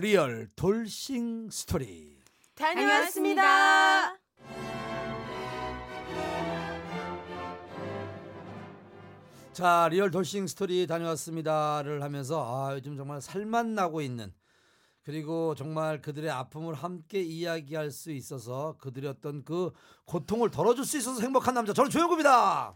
리얼 돌싱 스토리. 다녀왔습니다. 자, 리얼 돌싱 스토리 다녀왔습니다를 하면서 아, 요즘 정말 살맛 나고 있는 그리고 정말 그들의 아픔을 함께 이야기할 수 있어서 그들의 어떤 그 고통을 덜어줄 수 있어서 행복한 남자 저는 조영구입니다.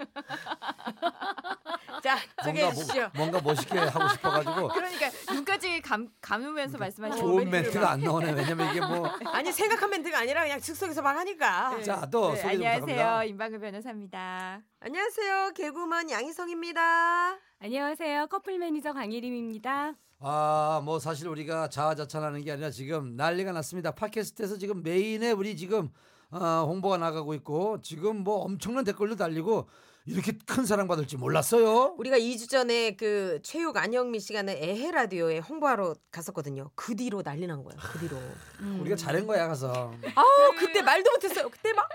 자, 소개해 뭔가, 주시죠. 뭐, 뭔가 멋있게 하고 싶어가지고 그러니까 눈까지 감, 감으면서 말씀하시는 좋은 멘트가 안 나오네. 왜냐면 이게 뭐. 아니 생각한 멘트가 아니라 그냥 즉석에서 막 하니까. 자, 또 네, 소개 좀 안녕하세요. 임방금 변호사입니다. 안녕하세요. 개구먼 양희성입니다. 안녕하세요. 커플 매니저 강예림입니다. 아, 뭐 사실 우리가 자아자찬하는 게 아니라 지금 난리가 났습니다. 팟캐스트에서 지금 메인에 우리 지금 어, 홍보가 나가고 있고 지금 뭐 엄청난 댓글도 달리고 이렇게 큰 사랑받을 줄 몰랐어요. 우리가 2주 전에 그 체육 안영미 시간에 에헤 라디오에 홍보하러 갔었거든요. 그 뒤로 난리 난 거예요. 그 뒤로. 우리가 잘한 거야 가서. 아우 그때 말도 못했어요. 그때 막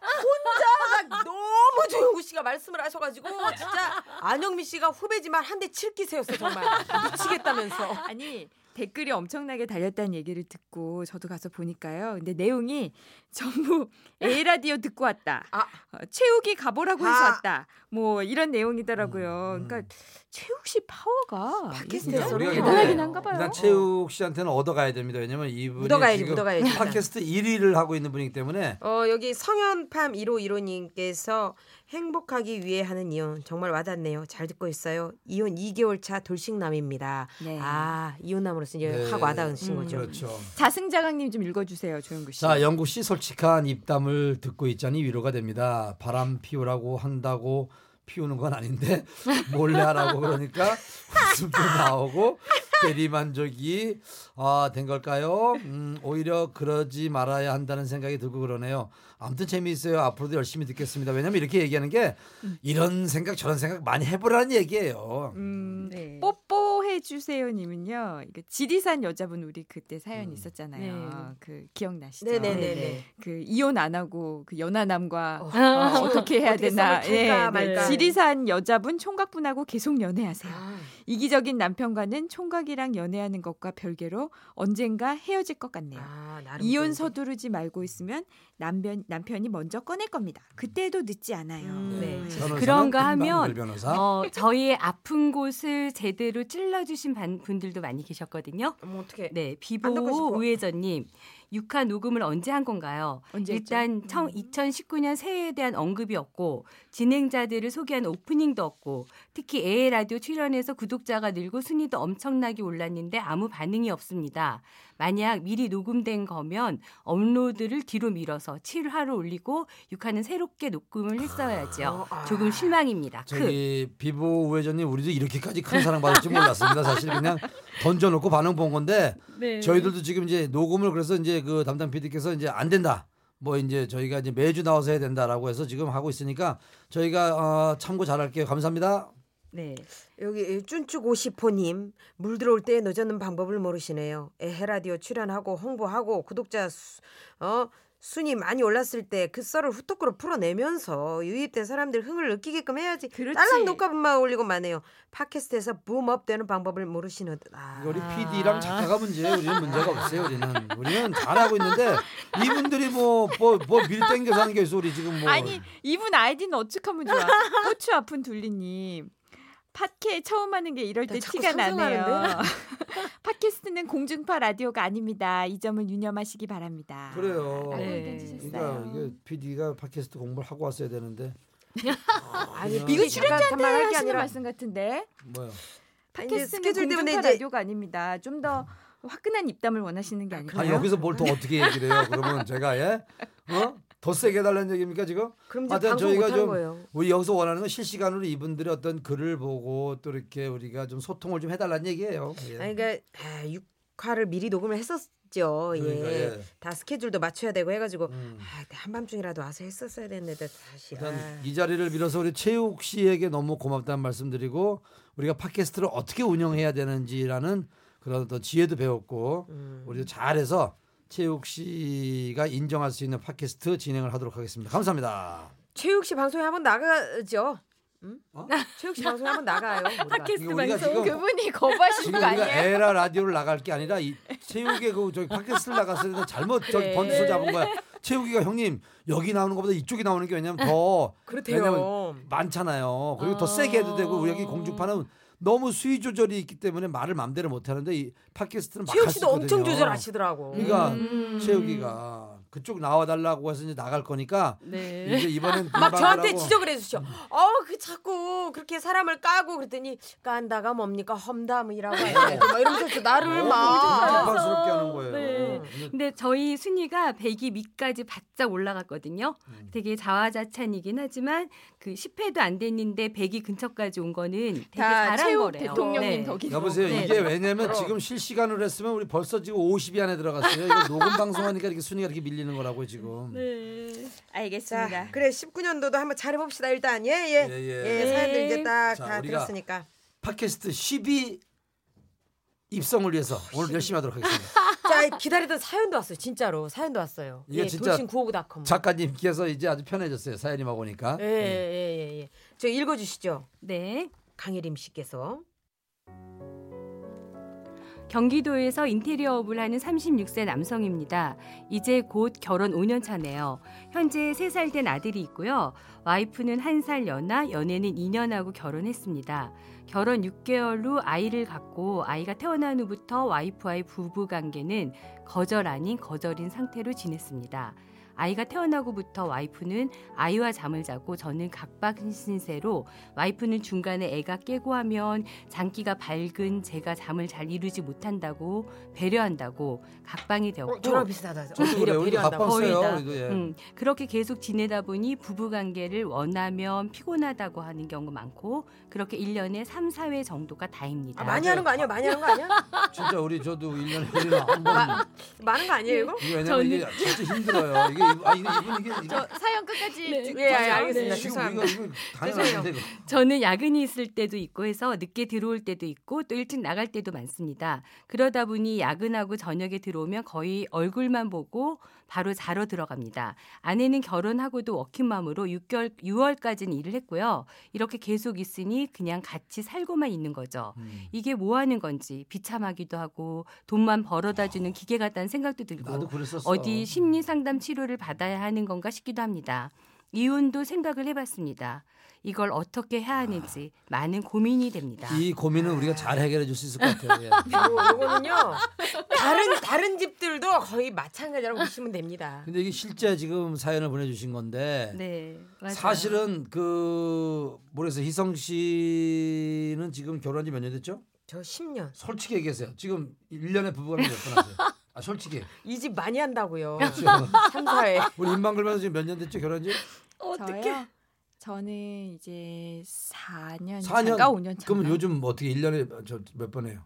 혼자 막 너무 조영구 씨가 말씀을 하셔가지고 진짜 안영미 씨가 후배지만 한 대 칠기세였어 정말 미치겠다면서. 아니 댓글이 엄청나게 달렸다는 얘기를 듣고 저도 가서 보니까요. 근데 내용이 전부 A 라디오 듣고 왔다. 아. 어, 최욱이 가보라고 해서 아. 왔다. 뭐 이런 내용이더라고요. 음. 그러니까 최욱 씨 파워가 팟캐스트에서 대단하긴 이제 한가 봐요. 일단 최욱 씨한테는 얻어가야 됩니다. 왜냐면 이분이 묻어가야지, 지금 묻어가야지. 팟캐스트 1위를 하고 있는 분이기 때문에 어 여기 성현팜 1515님께서 행복하기 위해 하는 이혼 정말 와닿네요. 잘 듣고 있어요. 이혼 2개월 차 돌싱남입니다. 네. 아 이혼남으로서 이제 네. 확 와닿으신 음. 거죠. 그렇죠. 자승자강님 좀 읽어주세요, 조영구 씨. 자, 영구 씨 솔직한 입담을 듣고 있자니 위로가 됩니다. 바람 피우라고 한다고 피우는 건 아닌데 몰래 하라고 그러니까 웃음도 나오고 대리만족이 아, 된 걸까요? 음, 오히려 그러지 말아야 한다는 생각이 들고 그러네요. 아무튼 재미있어요. 앞으로도 열심히 듣겠습니다. 왜냐면 이렇게 얘기하는 게 이런 생각 저런 생각 많이 해보라는 얘기예요. 음, 네. 뽀뽀해 주세요님은요. 이거 지리산 여자분 우리 그때 사연 음. 있었잖아요. 네. 그 기억나시죠? 네네네네. 그 이혼 안 하고 그 연하남과 어. 어, 떻게 해야 어떻게 되나? 탈까 말까. 지리산 여자분 총각분하고 계속 연애하세요. 아, 이기적인 남편과는 총각이랑 연애하는 것과 별개로 언젠가 헤어질 것 같네요. 아, 이혼 좀- 서두르지 말고 있으면 남편 남편이 먼저 꺼낼 겁니다. 그때도 늦지 않아요. 음, 네. 변호사는 그런가 하면. 어, 저희의 아픈 곳을 제대로 찔러 주신 반- 분들도 많이 계셨거든요. 어머 어떻게? 네. 비보 우회전님. 6화 녹음을 언제 한 건가요? 언제? 일단 청, 2019년 새해에 대한 언급이 없고 진행자들을 소개한 오프닝도 없고 특히 에에 라디오 출연해서 구독자가 늘고 순위도 엄청나게 올랐는데 아무 반응이 없습니다. 만약 미리 녹음된 거면 업로드를 뒤로 밀어서 7화로 올리고 6화는 새롭게 녹음을 했어야죠. 아. 조금 실망입니다. 그 저기 비보 우회전님 우리도 이렇게까지 큰 사랑 받을 줄 몰랐습니다. 사실 그냥 던져놓고 반응 본 건데 네. 저희들도 지금 이제 녹음을 그래서 이제 그 담당 PD께서 이제 안 된다. 뭐 이제 저희가 이제 매주 나와서 해야 된다라고 해서 지금 하고 있으니까 저희가 어, 참고 잘할게요. 감사합니다. 네. 여기 쭌쭈 고시포님 물 들어올 때 늦었는 방법을 모르시네요. 에헤 라디오 출연하고 홍보하고 구독자 수, 어 순위 많이 올랐을 때 그 썰을 후토크로 풀어내면서 유입된 사람들 흥을 느끼게끔 해야지. 그렇지. 딸랑 녹화분만 올리고 마네요. 팟캐스트에서 붐업 되는 방법을 모르시는 듯. 아. 우리 PD랑 작가가 문제예요. 우리는 문제가 없어요. 우리는 우리는 잘하고 있는데 이분들이 뭐뭐 뭐 밀땡겨서 하는 게 우리 지금 뭐 아니 이분 아이디는 어떡하면 좋아. 고추 아픈 둘리님. 팟캐 처음 하는 게 이럴 때나 자꾸 티가 나네요. 팟캐스트는 공중파 라디오가 아닙니다. 이 점을 유념하시기 바랍니다. 그래요. 네. 그러니까 이게 PD가 팟캐스트 공부를 하고 왔어야 되는데 아니 이거 출연자한테 하시는 아니라 말씀 같은데 이제 팟캐스트는 스케줄 때문에 공중파 이제 라디오가 아닙니다. 좀더 화끈한 입담을 원하시는 게아 아닐까요? 여기서 뭘 더 어떻게 얘기를 해요? 그러면 제가 예? 어? 더 세게 해달라는 얘기입니까 지금? 그럼 이제 방송 저희가 좀 거예요. 우리 여기서 원하는 건 실시간으로 이분들의 어떤 글을 보고 또 이렇게 우리가 좀 소통을 좀 해달라는 얘기예요. 예. 아니 그러니까 아, 6화를 미리 녹음을 했었죠. 예. 그러니까, 예. 다 스케줄도 맞춰야 되고 해가지고 음. 아, 한밤중이라도 와서 했었어야 됐는데 사실. 일단 아. 이 자리를 빌어서 우리 최욱 씨에게 너무 고맙다는 말씀드리고 우리가 팟캐스트를 어떻게 운영해야 되는지라는 그런 어떤 지혜도 배웠고 음. 우리도 잘해서 최욱 씨가 인정할 수 있는 팟캐스트 진행을 하도록 하겠습니다. 감사합니다. 최욱 씨 방송에 한번 나가죠. 최욱 씨 방송에 한번 나가요. 팟캐스트 방송. 지금 그분이 거부하시는 지금 거 우리가 아니에요? 에라 라디오를 나갈 게 아니라 이 체육의 그 저기 팟캐스트를 나갔을 때 잘못 저기 그래. 번수 잡은 거야. 체육이가 형님 여기 나오는 것보다 이쪽이 나오는 게 왜냐면 더 그렇대요. 왜냐면 많잖아요. 그리고 더 어. 세게 해도 되고 우리 여기 공중파는 너무 수위 조절이 있기 때문에 말을 마음대로 못 하는데 이 팟캐스트는 막 최욱 씨도 엄청 있거든요. 조절하시더라고. 그러니까 음. 체육이가 그쪽 나와 달라고 해서 이제 나갈 거니까 네. 이제 이번엔 막 저한테 지적을 해주시죠. 어, 그 자꾸 그렇게 사람을 까고 그랬더니 깐다가 뭡니까 험담이라고 하는데 막 이러면서 나를 막. 비판스럽게 하는 거예요. 네. 근데 근데 저희 순위가 100위 밑까지 바짝 올라갔거든요. 음. 되게 자화자찬이긴 하지만 그 10회도 안 됐는데 100위 근처까지 온 거는 되게 다 잘한 거래요. 대통령님 네. 덕이죠. 여보세요. 네. 이게 왜냐면 그럼. 지금 실시간으로 했으면 우리 벌써 지금 50위 안에 들어갔어요. 이거 녹음 방송하니까 이렇게 순위가 이렇게 밀 리는 거라고 지금. 네. 알겠습니다. 자, 그래 19년도도 한번 잘해봅시다 일단 예예. 예, 예, 예. 사연들 이제 딱 자, 다 우리가 들었으니까. 팟캐스트 10위 입성을 위해서 오늘 열심히 하도록 하겠습니다. 자 기다리던 사연도 왔어요. 진짜로 사연도 왔어요. 이게 예, 진짜 돌싱 구호구닷컴. 작가님께서 이제 아주 편해졌어요. 사연이 막 오니까. 예예 예 예, 예. 저 읽어주시죠. 네. 강혜림 씨께서. 경기도에서 인테리어업을 하는 36세 남성입니다. 이제 곧 결혼 5년 차네요. 현재 3살 된 아들이 있고요. 와이프는 1살 연하, 연애는 2년 하고 결혼했습니다. 결혼 6개월 후 아이를 갖고 아이가 태어난 후부터 와이프와의 부부 관계는 거절 아닌 거절인 상태로 지냈습니다. 아이가 태어나고부터 와이프는 아이와 잠을 자고 저는 각박 신세로 와이프는 중간에 애가 깨고 하면 장기가 밝은 제가 잠을 잘 이루지 못한다고 배려한다고 각방이 되었고 어, 저랑 비슷하다. 우리도 배려한다고. 각방 거의. 다. 우리도 예. 음, 그렇게 계속 지내다 보니 부부 관계를 원하면 피곤하다고 하는 경우가 많고 그렇게 1년에 3, 4회 정도가 다입니다. 아, 많이 하는 거 아니야? 많이 하는 거 아니야? 진짜 우리 저도 1년에 우리는 한 번 많은 거 아니에요 이거? 이게 왜냐면 이게 진짜 힘들어요. 이게 아 이게 이분 이게 이게 저 사연 끝까지 네. 예, 예. 알겠습니다. 지금 죄송합니다. 우리가 이거 당연한데 이거. 저는 야근이 있을 때도 있고 해서 늦게 들어올 때도 있고 또 일찍 나갈 때도 많습니다. 그러다 보니 야근하고 저녁에 들어오면 거의 얼굴만 보고 바로 자러 들어갑니다. 아내는 결혼하고도 워킹맘으로 6개월 6월까지는 일을 했고요. 이렇게 계속 있으니 그냥 같이 살고만 있는 거죠. 음. 이게 뭐 하는 건지 비참하기도 하고 돈만 벌어다 주는 기계 같다는 생각도 들고 나도 그랬었어. 어디 심리 상담 치료를 받아야 하는 건가 싶기도 합니다. 이혼도 생각을 해봤습니다. 이걸 어떻게 해야 하는지 많은 고민이 됩니다. 이 고민은 우리가 잘 해결해 줄 수 있을 것 같아요. 예. 요, 요거는요 다른 다른 집들도 거의 마찬가지라고 보시면 됩니다. 근데 이게 실제 지금 사연을 보내주신 건데 네, 맞아요. 사실은 그 모르겠어요 희성 씨는 지금 결혼한 지 몇 년 됐죠? 저 10년 솔직히 얘기하세요. 지금 1년에 부부관계 몇번 하세요? 아 솔직히. 이 집 많이 한다고요. 그렇죠. 3, 4회. 우리 입만 걸면서 지금 몇 년 됐죠 결혼한 지? 저요? 저는 이제 4년 4년? 차가 5년 차. 그러면 요즘 뭐 어떻게 1년에 몇번 해요?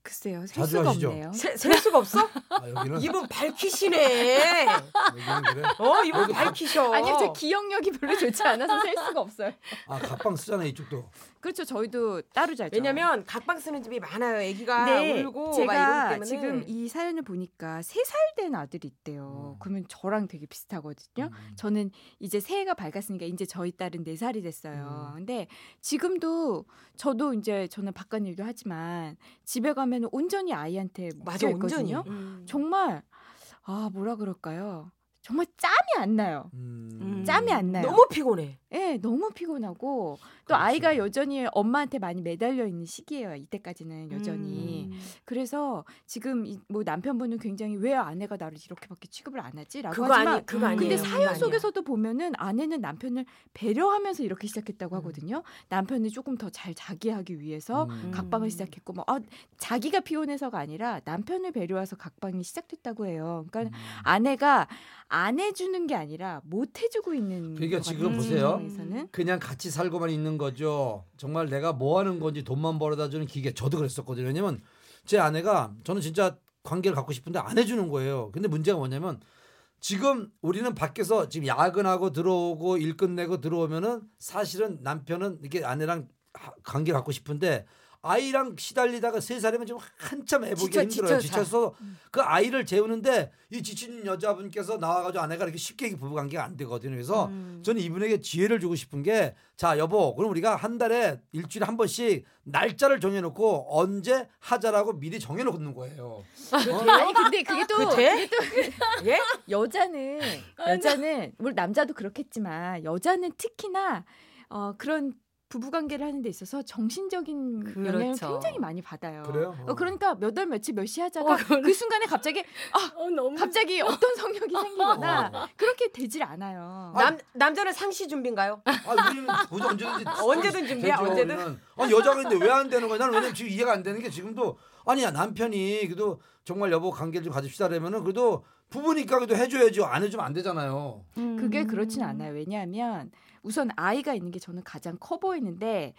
글쎄요. 셀 자주 수가 하시죠? 없네요. 세- 셀 수가 없어? 아 여기는 이분 밝히시네. 여기는 그래. 어, 이분 밝히셔. 아니요, 제 기억력이 별로 좋지 않아서 셀 수가 없어요. 아 각방 쓰잖아요 이쪽도. 그렇죠. 저희도 따로 잘죠. 왜냐면 각방 쓰는 집이 많아요. 아기가 네, 울고 막 제가 이러기 때문에 지금 이 사연을 보니까 세 살 된 아들이 있대요. 음. 그러면 저랑 되게 비슷하거든요. 음. 저는 이제 새해가 밝았으니까 이제 저희 딸은 네 살이 됐어요. 음. 근데 지금도 저도 이제 저는 바깥 일도 하지만 집에 가면 온전히 아이한테 맞아 묶여 있거든요. 온전히. 음. 정말 아 뭐라 그럴까요? 정말 짬이 안 나요. 음. 음. 짬이 안 나요. 너무 피곤해. 예, 너무 피곤하고 또 그렇죠. 아이가 여전히 엄마한테 많이 매달려 있는 시기예요. 이때까지는 여전히. 음. 그래서 지금 이, 뭐 남편분은 굉장히 왜 아내가 나를 이렇게밖에 취급을 안 하지라고 그거 하지만 아니 그거 음, 아니에요. 근데 사연. 속에서도 보면은 아내는 남편을 배려하면서 이렇게 시작했다고 음. 하거든요. 남편을 조금 더 잘 자기 하기 위해서 음. 각방을 시작했고 뭐 아, 자기가 피곤해서가 아니라 남편을 배려해서 각방이 시작됐다고 해요. 그러니까 음. 아내가 안 해주는 게 아니라 못 해주고 있는 그러니까 것 지금 보세요. 상황에서는. 그냥 같이 살고만 있는 거죠. 정말 내가 뭐 하는 건지 돈만 벌어다 주는 기계. 저도 그랬었거든요. 왜냐면 제 아내가 저는 진짜 관계를 갖고 싶은데 안 해주는 거예요. 근데 문제가 뭐냐면 지금 우리는 밖에서 지금 야근하고 들어오고 일 끝내고 들어오면은 사실은 남편은 이렇게 아내랑 하- 관계 갖고 싶은데 아이랑 시달리다가 세 살이면 좀 한참 애보기 지쳐, 힘들어요. 지쳐서. 지쳐서 그 아이를 재우는데 이 지친 여자분께서 나와가지고 아내가 이렇게 쉽게 부부 관계가 안 되거든요. 그래서 음. 저는 이분에게 지혜를 주고 싶은 게 자 여보 그럼 우리가 한 달에 일주일에 한 번씩 날짜를 정해놓고 언제 하자라고 미리 정해놓는 거예요. 아니 근데 그게 또그 돼? 예? 여자는 여자는 물론 남자도 그렇겠지만 여자는 특히나 어 그런 부부 관계를 하는 데 있어서 정신적인 영향을 그렇죠. 굉장히 많이 받아요. 그래요? 어, 그러니까 몇 달 며칠 몇 시 하다가 어, 그 순간에 갑자기 어, 너무 갑자기 어떤 성욕이 생기거나 어. 그렇게 되질 않아요. 남 남자는 상시 준비인가요? 아, 우리는 언제든지 언제든 준비야, 되죠, 언제든. 우리는. 아니 여자가 있는데 왜 안 되는 거야? 나는 왜냐면 지금 이해가 안 되는 게 지금도 아니야 남편이 그래도 정말 여보 관계를 좀 가집시다 그러면은 그래도 부부니까 그래도 해줘야죠. 안 해주면 안 되잖아요. 음. 그게 그렇진 않아요. 왜냐하면 우선 아이가 있는 게 저는 가장 커 보이는데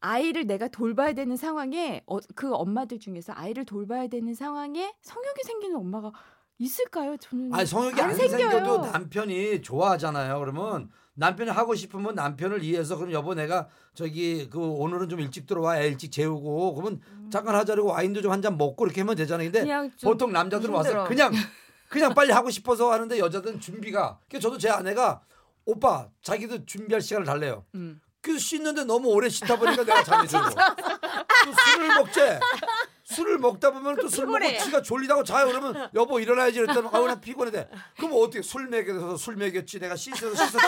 아이를 내가 돌봐야 되는 상황에 어, 그 엄마들 중에서 아이를 돌봐야 되는 상황에 성욕이 생기는 엄마가 있을까요? 저는 아니 성욕이 안 안. 생겨도 남편이 좋아하잖아요. 그러면 남편이 하고 싶으면 남편을 이해해서 그럼 여보 내가 저기 그 오늘은 좀 일찍 들어와 애 일찍 재우고 그러면 잠깐 하자고 와인도 좀 한 잔 먹고 이렇게 하면 되잖아요. 근데 보통 남자들은 와서 힘들어. 그냥 그냥 빨리 하고 싶어서 하는데 여자들은 준비가. 그래서 저도 제 아내가 오빠 자기도 준비할 시간을 달래요. 음. 그 씻는데 너무 오래 씻다 보니까 내가 잠이 들고 또 술을 먹재. 술을 먹다 보면 또 술 먹고. 지가 졸리다고 자요 그러면 여보 일어나야지 그랬더니 아우 나 피곤해 돼. 그럼 어떻게 술 먹여서 술 먹였지 내가 씻어서 씻었지.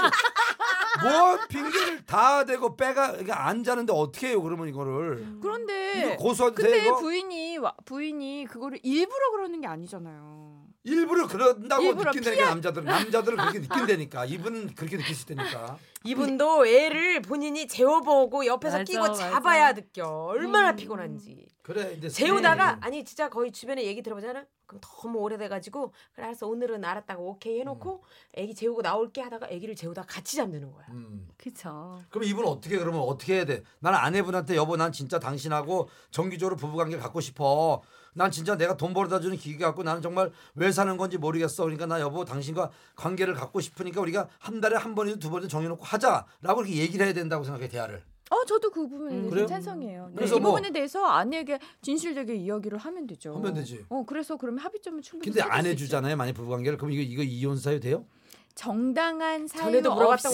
뭐 핑계를 다 대고 빼가 이게 안 자는데 어떻게 해요 그러면 이거를 그런데 이거 고소해도 돼 근데 이거 부인이 와- 부인이 그거를 일부러 그러는 게 아니잖아요. 일부러 그런다고 일부러 느낀다니까 남자들은 남자들은 그렇게 느낀다니까 이분은 그렇게 느낄 수 있다니까 이분도 애를 본인이 재워보고 옆에서 맞아, 끼고 맞아. 잡아야 느껴 얼마나 음. 피곤한지 그래 이제 재우다가 음. 아니 진짜 거의 주변에 얘기 들어보잖아 그럼 너무 오래돼가지고 그래 알았어 오늘은 알았다고 오케이 해놓고 애기 재우고 나올게 하다가 애기를 재우다 같이 잠드는 거야 음. 그쵸. 그럼 이분 어떻게 그러면 어떻게 해야 돼? 나는 아내분한테 여보 난 진짜 당신하고 정기적으로 부부관계 갖고 싶어. 난 진짜 내가 돈 벌어다 주는 기계 갖고 나는 정말 왜 사는 건지 모르겠어. 그러니까 나 여보 당신과 관계를 갖고 싶으니까 우리가 한 달에 한 번이든 두 번이든 정해놓고 하자라고 이렇게 얘기를 해야 된다고 생각해 대화를. 어, 저도 그 부분에 음, 대해서? 찬성이에요. 네, 그래서 이 뭐- 부분에 대해서 아내에게 진실되게 이야기를 하면 되죠. 하면 되지. 어, 그래서 그러면 합의점을 충분히 근데 안. 해주잖아요 많이 부부관계를. 그럼 이거 이거 이혼 사유 돼요? 정당한 사유 없이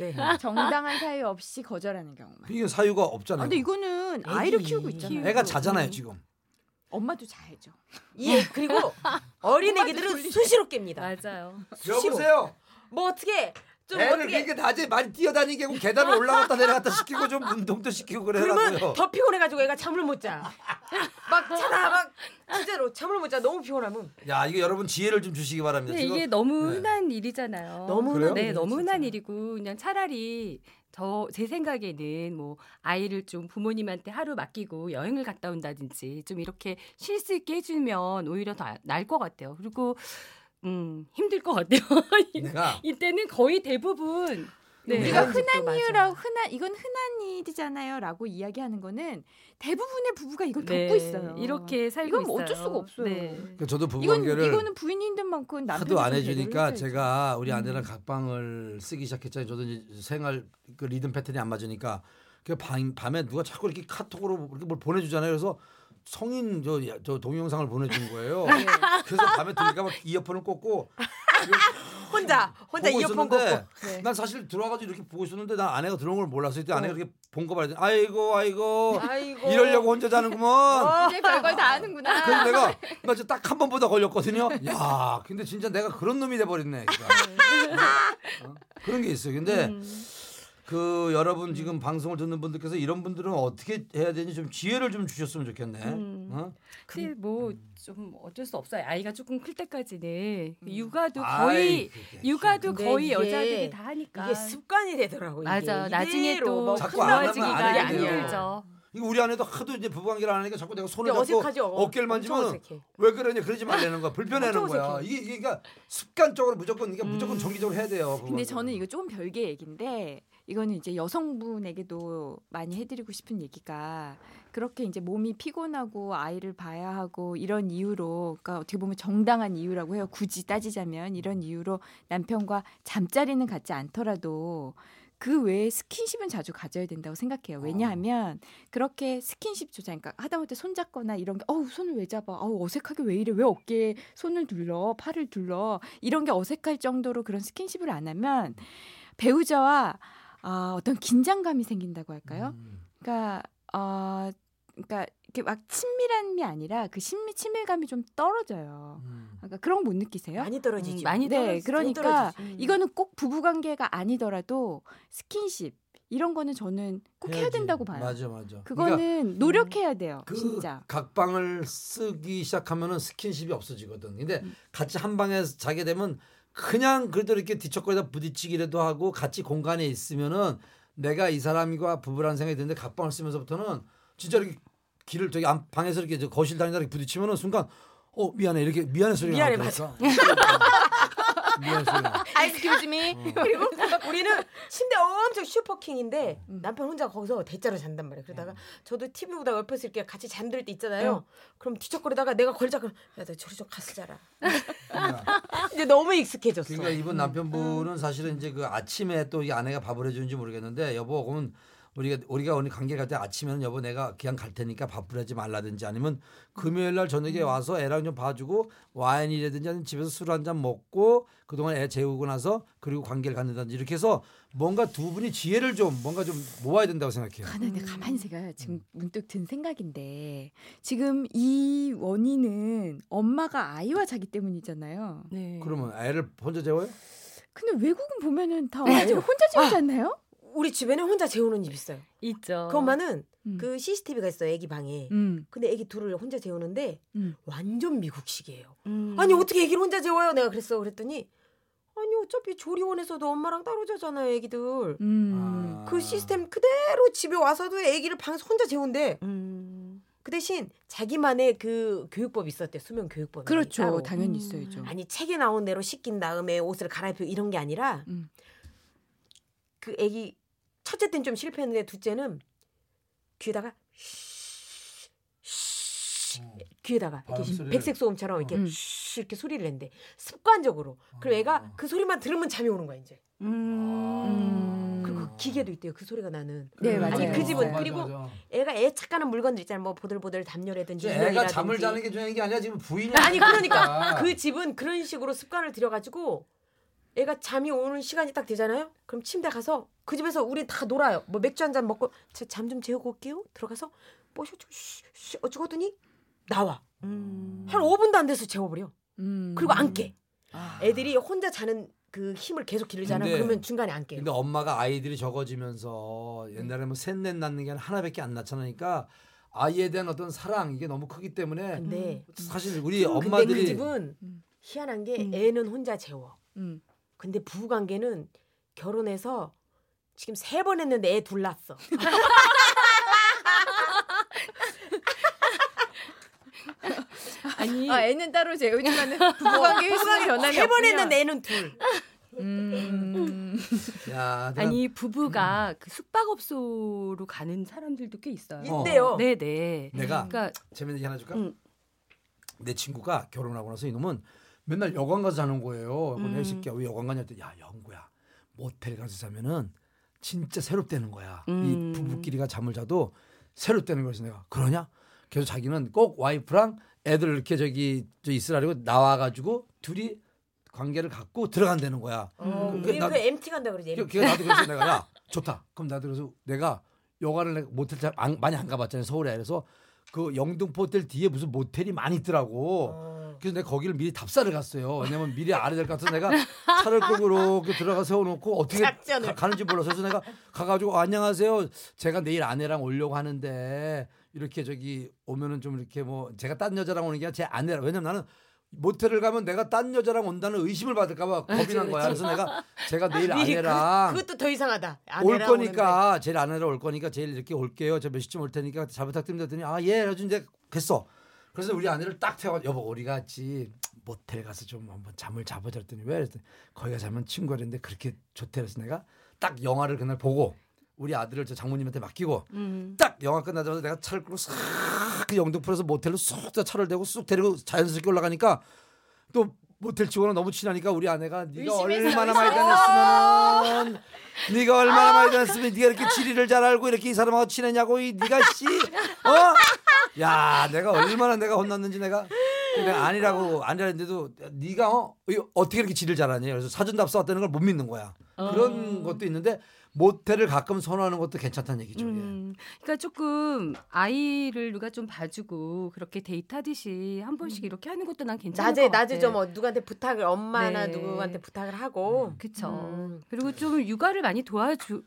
같은데 정당한 사유 없이 거절하는 경우만. 이게 사유가 아, 없잖아요. 근데 이거는 아이를 키우고 있잖아요. 애가 자잖아요 지금. 엄마도 자야죠. 예 그리고 어린 애기들은 수시로 깹니다 맞아요. 여보세요. 뭐 어떻게 좀 애를 어떻게 그렇게 낮에 많이 뛰어다니게 하고 계단을 올라갔다 내려갔다 시키고 좀 운동도 시키고 그래라고요. 더 피곤해가지고 애가 잠을 못 자. 막 자다 막 진짜로 잠을 못 자. 너무 피곤하면. 야 이거 여러분 지혜를 좀 주시기 바랍니다. 근데 지금 이게 너무 네. 흔한 일이잖아요. 너무 그래요? 네, 너무 흔한. 일이고 그냥 차라리 저 제 생각에는 뭐 아이를 좀 부모님한테 하루 맡기고 여행을 갔다 온다든지 좀 이렇게 쉴 수 있게 해주면 오히려 더 나을 것 같아요. 그리고 음 힘들 것 같아요. 내가 이때는 거의 대부분 네. 우리가 흔한. 이유라고 흔한 이건 흔한 일이잖아요라고 이야기하는 거는 대부분의 부부가 이걸 네, 겪고 있어요. 이렇게 살고 이건 있어요. 뭐 어쩔 수가 없어요. 네. 그러니까 저도 이건 부부관계를 이거는 부인이 힘든 만큼 하도 안좀 해주니까. 제가 우리 아내랑 각방을 쓰기 시작했잖아요. 저도 이제 생활 그 리듬 패턴이 안 맞으니까 그 밤, 밤에 누가 자꾸 이렇게 카톡으로 이렇게 뭘 보내주잖아요. 그래서 성인 저, 저 동영상을 보내준 거예요. 네. 그래서 밤에 들릴까 봐 이어폰을 꽂고 혼자 혼자 이어폰 꽂고. 네. 난 사실 들어와가지고 이렇게 보고 있었는데 난 아내가 들어온 걸 몰랐어요. 그때 아내가 이렇게 본 거 봐야 아이고 아이고 아이고. 이러려고 혼자 자는구먼. 이제 별걸 다 아는구나. 그래서 내가 나 진짜 딱 한 번보다 걸렸거든요. 야, 근데 진짜 내가 그런 놈이 돼 버렸네. 어? 그런 게 있어요. 근데 음. 그 여러분 지금 방송을 듣는 분들께서 이런 분들은 어떻게 해야 되는지 좀 지혜를 좀 주셨으면 좋겠네. 음. 어? 근데 뭐 좀 어쩔 수 없어요. 아이가 조금 클 때까지는 육아도 아이, 거의 그게 육아도 거의 이게- 여자들이 다 하니까 이게 습관이 되더라고. 맞아. 이게. 나중에 또 돼요. 힘들죠. 이거 우리 아내도 하도 이제 부부관계를 안 하니까 자꾸 내가 손을 잡고 어색하죠. 어깨를 만지면 어색해. 왜 그러냐 그러지 말라는 거야. 불편해하는 거야. 이게, 이게 그러니까 습관적으로 무조건 이게 음. 무조건 정기적으로 해야 돼요. 근데. 저는 이거 조금 별개 얘기인데 이거는 이제 여성분에게도 많이 해드리고 싶은 얘기가 그렇게 이제 몸이 피곤하고 아이를 봐야 하고 이런 이유로 그러니까 어떻게 보면 정당한 이유라고 해요. 굳이 따지자면 이런 이유로 남편과 잠자리는 갖지 않더라도 그 외에 스킨십은 자주 가져야 된다고 생각해요. 왜냐하면 그렇게 스킨십 조작, 그러니까 하다못해 손 잡거나 이런 게 어우 손을 왜 잡아, 어우 어색하게 왜 이래, 왜 어깨에 손을 둘러, 팔을 둘러? 이런 게 어색할 정도로 그런 스킨십을 안 하면 배우자와 아, 어떤 긴장감이 생긴다고 할까요? 음. 그러니까 어, 그러니까 이렇게 막 친밀함이 아니라 그 친밀 친밀감이 좀 떨어져요. 음. 그러니까 그런 거 못 느끼세요? 많이 떨어지지. 음, 많이 네, 떨어지지. 그러니까 떨어지지. 음. 이거는 꼭 부부 관계가 아니더라도 스킨십 이런 거는 저는 꼭 해야 해야지. 된다고 봐요. 맞아, 맞아. 그거는 그러니까 노력해야 돼요. 그 진짜. 각방을 쓰기 시작하면은 스킨십이 없어지거든. 근데 음. 같이 한 방에 자게 되면 그냥 그래도 이렇게 뒤척거리다 부딪히기라도 하고 같이 공간에 있으면은 내가 이 사람과 부부라는 생각이 드는데 각방을 쓰면서부터는 진짜 이렇게 길을 저기 안- 방에서 이렇게 저 거실 다니다 이렇게 부딪히면은 순간 어 미안해 이렇게 미안해 소리가 미안해, 나니까 미안해 소리가 아이스크림이 그리고 우리는 침대 엄청 슈퍼킹인데 음. 남편 혼자 거기서 대자로 잔단 말이야. 그러다가 저도 TV 보다가 옆에서 이렇게 같이 잠들 때 있잖아요. 그럼 뒤척거리다가 내가 걸자 그럼 야, 너 저리 좀 가서 자라. 이제 너무 익숙해졌어. 그러니까 이번 남편분은 사실은 이제 그 아침에 또 이 아내가 밥을 해주는지 모르겠는데 여보 그러면 우리가 우리가 오늘 관계 갈 때 아침에는 여보 내가 그냥 갈 테니까 밥을 하지 말라든지 아니면 금요일 날 저녁에 와서 애랑 좀 봐주고 와인이라든지 아니면 집에서 술 한 잔 먹고 그동안 애 재우고 나서 그리고 관계를 갖는다든지 이렇게 해서 뭔가 두 분이 지혜를 좀 뭔가 좀 모아야 된다고 생각해요. 아, 근데 가만히 제가 지금 문득 든 생각인데 지금 이 원인은 엄마가 아이와 자기 때문이잖아요. 네. 그러면 애를 혼자 재워요? 근데 외국은 보면은 다 아이를 혼자 재우지 않나요? 우리 집에는 혼자 재우는 집 있어요. 있죠. 그 엄마는 음. 그 CCTV가 있어요. 애기 방에. 음. 근데 애기 둘을 혼자 재우는데 음. 완전 미국식이에요. 음. 아니 어떻게 애기를 혼자 재워요? 내가 그랬어. 그랬더니 아니 어차피 조리원에서도 엄마랑 따로 자잖아요. 애기들. 음. 아. 그 시스템 그대로 집에 와서도 애기를 방에서 혼자 재운대. 음. 그 대신 자기만의 그 교육법이 있었대. 수면 교육법이. 그렇죠. 따로. 당연히 음. 있어야죠. 아니 책에 나온 대로 씻긴 다음에 옷을 갈아입히고 이런 게 아니라 음. 그 애기 첫째 때는 좀 실패했는데 둘째는 귀에다가 쉬, 쉬, 귀에다가 이렇게. 백색 소음처럼 이렇게 음. 쉬 이렇게 소리를 낸대 습관적으로 그리고 애가 아. 그 소리만 들으면 잠이 오는 거야 이제 음. 그리고 그 기계도 있대요 그 소리가 나는 네, 맞아요. 아니 그 집은 맞아, 그리고 애가 애 착가는 물건들 있잖아요 뭐 보들보들 담요라든지 애가. 잠을 자는 게 중요한 게 아니라 지금 부인이 아니 그러니까. 그 집은 그런 식으로 습관을 들여가지고 애가 잠이 오는 시간이 딱 되잖아요. 그럼 침대 가서 그 집에서 우리 다 놀아요. 뭐 맥주 한 잔 먹고 잠 좀 재우고 올게요. 들어가서 쉬 어쩌고 하더니 나와. 음. 한 5분도 안 돼서 재워버려. 음. 그리고 안 깨. 아. 애들이 혼자 자는 그 힘을 계속 기르잖아. 근데- 그러면 중간에 안 깨요. 근데 엄마가 아이들이 적어지면서 옛날에 뭐 셋넷 낳는 게 하나밖에 안 낳잖아니까 아이에 대한 어떤 사랑 이게 너무 크기 때문에 근데 사실 우리 그 엄마들이 집은 음. 희한한 게 음. 애는 혼자 재워. 음. 근데 부부 관계는 결혼해서 지금 세 번 했는데 애 둘 낳았어. 아니 아, 애는 따로 재우지만은 부부관계 횟수는 변함이 세번 없군요. 했는데 애는 둘. 음. 야, 내가 아니 부부가 그 숙박업소로 가는 사람들도 꽤 있어요. 어. 있대요. 네네. 내가 그러니까 재밌는 얘기 하나 줄까? 음. 내 친구가 결혼하고 나서 이놈은 맨날 여관 가서 자는 거예요. 음. 내 새끼야 왜 여관 가냐 했더니 야 영구야 모텔 가서 자면은 진짜 새롭다는 거야. 음. 이 부부끼리가 잠을 자도 새롭다는 거였어 내가 그러냐? 그래서 자기는 꼭 와이프랑 애들 이렇게 저기 저 있으라고 나와가지고 둘이 관계를 갖고 들어간다는 거야. 어, 그- 그, 나- 그 MT 간다 그러지. 그- MT. 그게 나도 그래서 내가 야 좋다. 그럼 나도 그래서 내가 여관을 내가 모텔 잘 안- 많이 안 가봤잖아요 서울에 그래서 그 영등포 호텔 뒤에 무슨 모텔이 많이 있더라고. 어. 그래서 내가 거기를 미리 답사를 갔어요. 왜냐면 미리 알아야 될 것 같아서 내가 차를 끌고 이렇게 들어가 세워놓고 어떻게 작전을. 가, 는지 몰라서 그래서 내가 가가지고 안녕하세요. 제가 내일 아내랑 오려고 하는데 이렇게 저기 오면은 좀 이렇게 뭐 제가 딴 여자랑 오는 게 아니라 제 아내랑 왜냐면 나는 모텔을 가면 내가 딴 여자랑 온다는 의심을 받을까봐 겁이 난 거야. 그래서 내가 제가 내일 미리 아내랑 그, 것도더 이상하다. 올 거니까 제일 아내랑 올 거니까 제일 이렇게 올게요. 저 몇 시쯤 올 테니까 잘 부탁드립니다. 했더니 아 예. 그래서 이제 됐어. 그래서 우리 아내를 딱 태워 여보 우리 같이 모텔 가서 좀 한번 잠을 자보자 했더니 왜? 그랬더니 거기가 자면 친구가 있는데 그렇게 좋대 그래서 내가 딱 영화를 그날 보고 우리 아들을 저 장모님한테 맡기고 음. 딱 영화 끝나자마자 내가 차를 끌고 싹그 영등포에서 모텔로 쑥 차를 대고 쑥 데리고 자연스럽게 올라가니까 또 모텔 치고는 너무 친하니까 우리 아내가 네가 얼마나 많이 다녔으면 네가 얼마나 많이 다녔으면 네가 이렇게 지리를 잘 알고 이렇게 이 사람하고 친했냐고 이 네가 씨 어? 야 내가 얼마나 내가 혼났는지 내가 내가 아니라고 아니라는데도 네가 어 어떻게 이렇게 지리를 잘하냐 그래서 사전답 써왔다는 걸 못 믿는 거야 그런 것도 있는데 모텔을 가끔 선호하는 것도 괜찮다는 얘기죠. 예. 음, 그러니까 조금 아이를 누가 좀 봐주고 그렇게 데이트하듯이 한 음. 번씩 이렇게 하는 것도 난 괜찮을 낮에 것 같아. 낮에 좀 어, 누구한테 부탁을 엄마나 네. 누구한테 부탁을 하고 그쵸. 음. 그리고 좀 육아를 많이 도와주는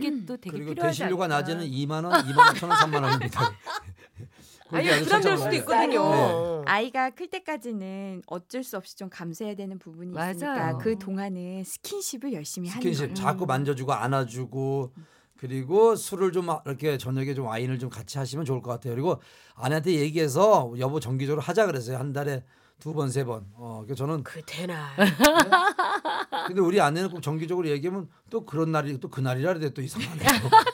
게 또 되게 그리고 필요하지 대실료가 않을까. 낮에는 2만 원, 2만 5천 원, 3만 원입니다. 아니 부담될 수도 있거든요. 네. 아이가 클 때까지는 어쩔 수 없이 좀 감수해야 되는 부분이 있으니까 맞아요. 그 동안은 스킨십을 열심히 하는 스킨십 거예요. 자꾸 만져주고 안아주고 그리고 술을 좀 이렇게 저녁에 좀 와인을 좀 같이 하시면 좋을 것 같아요. 그리고 아내한테 얘기해서 여보 정기적으로 하자 그랬어요. 한 달에 두 번, 세 번. 어, 그래서 저는 그 되나. 근데 우리 아내는 꼭 정기적으로 얘기하면 또 그런 날이 또 그날이라 그래 또 이상하네요.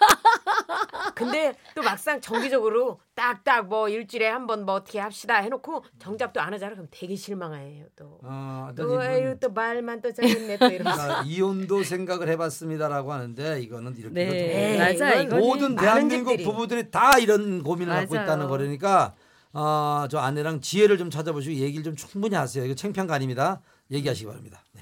근데 또 막상 정기적으로 딱딱 뭐 일주일에 한 번 뭐 어떻게 합시다 해놓고 정답도 안 하잖아. 그럼 되게 실망해요 또. 어, 또 아유 또 말만 또 잘했네 또 이러면서. 그러니까 이혼도 생각을 해봤습니다라고 하는데 이거는 이렇게 네, 네, 맞아. 이건 모든 대한민국 집들이. 부부들이 다 이런 고민을 갖고 맞아요. 있다는 거라니까 어, 저 아내랑 지혜를 좀 찾아보시고 얘기를 좀 충분히 하세요. 이거 창피한 거 아닙니다. 얘기하시기 바랍니다. 네.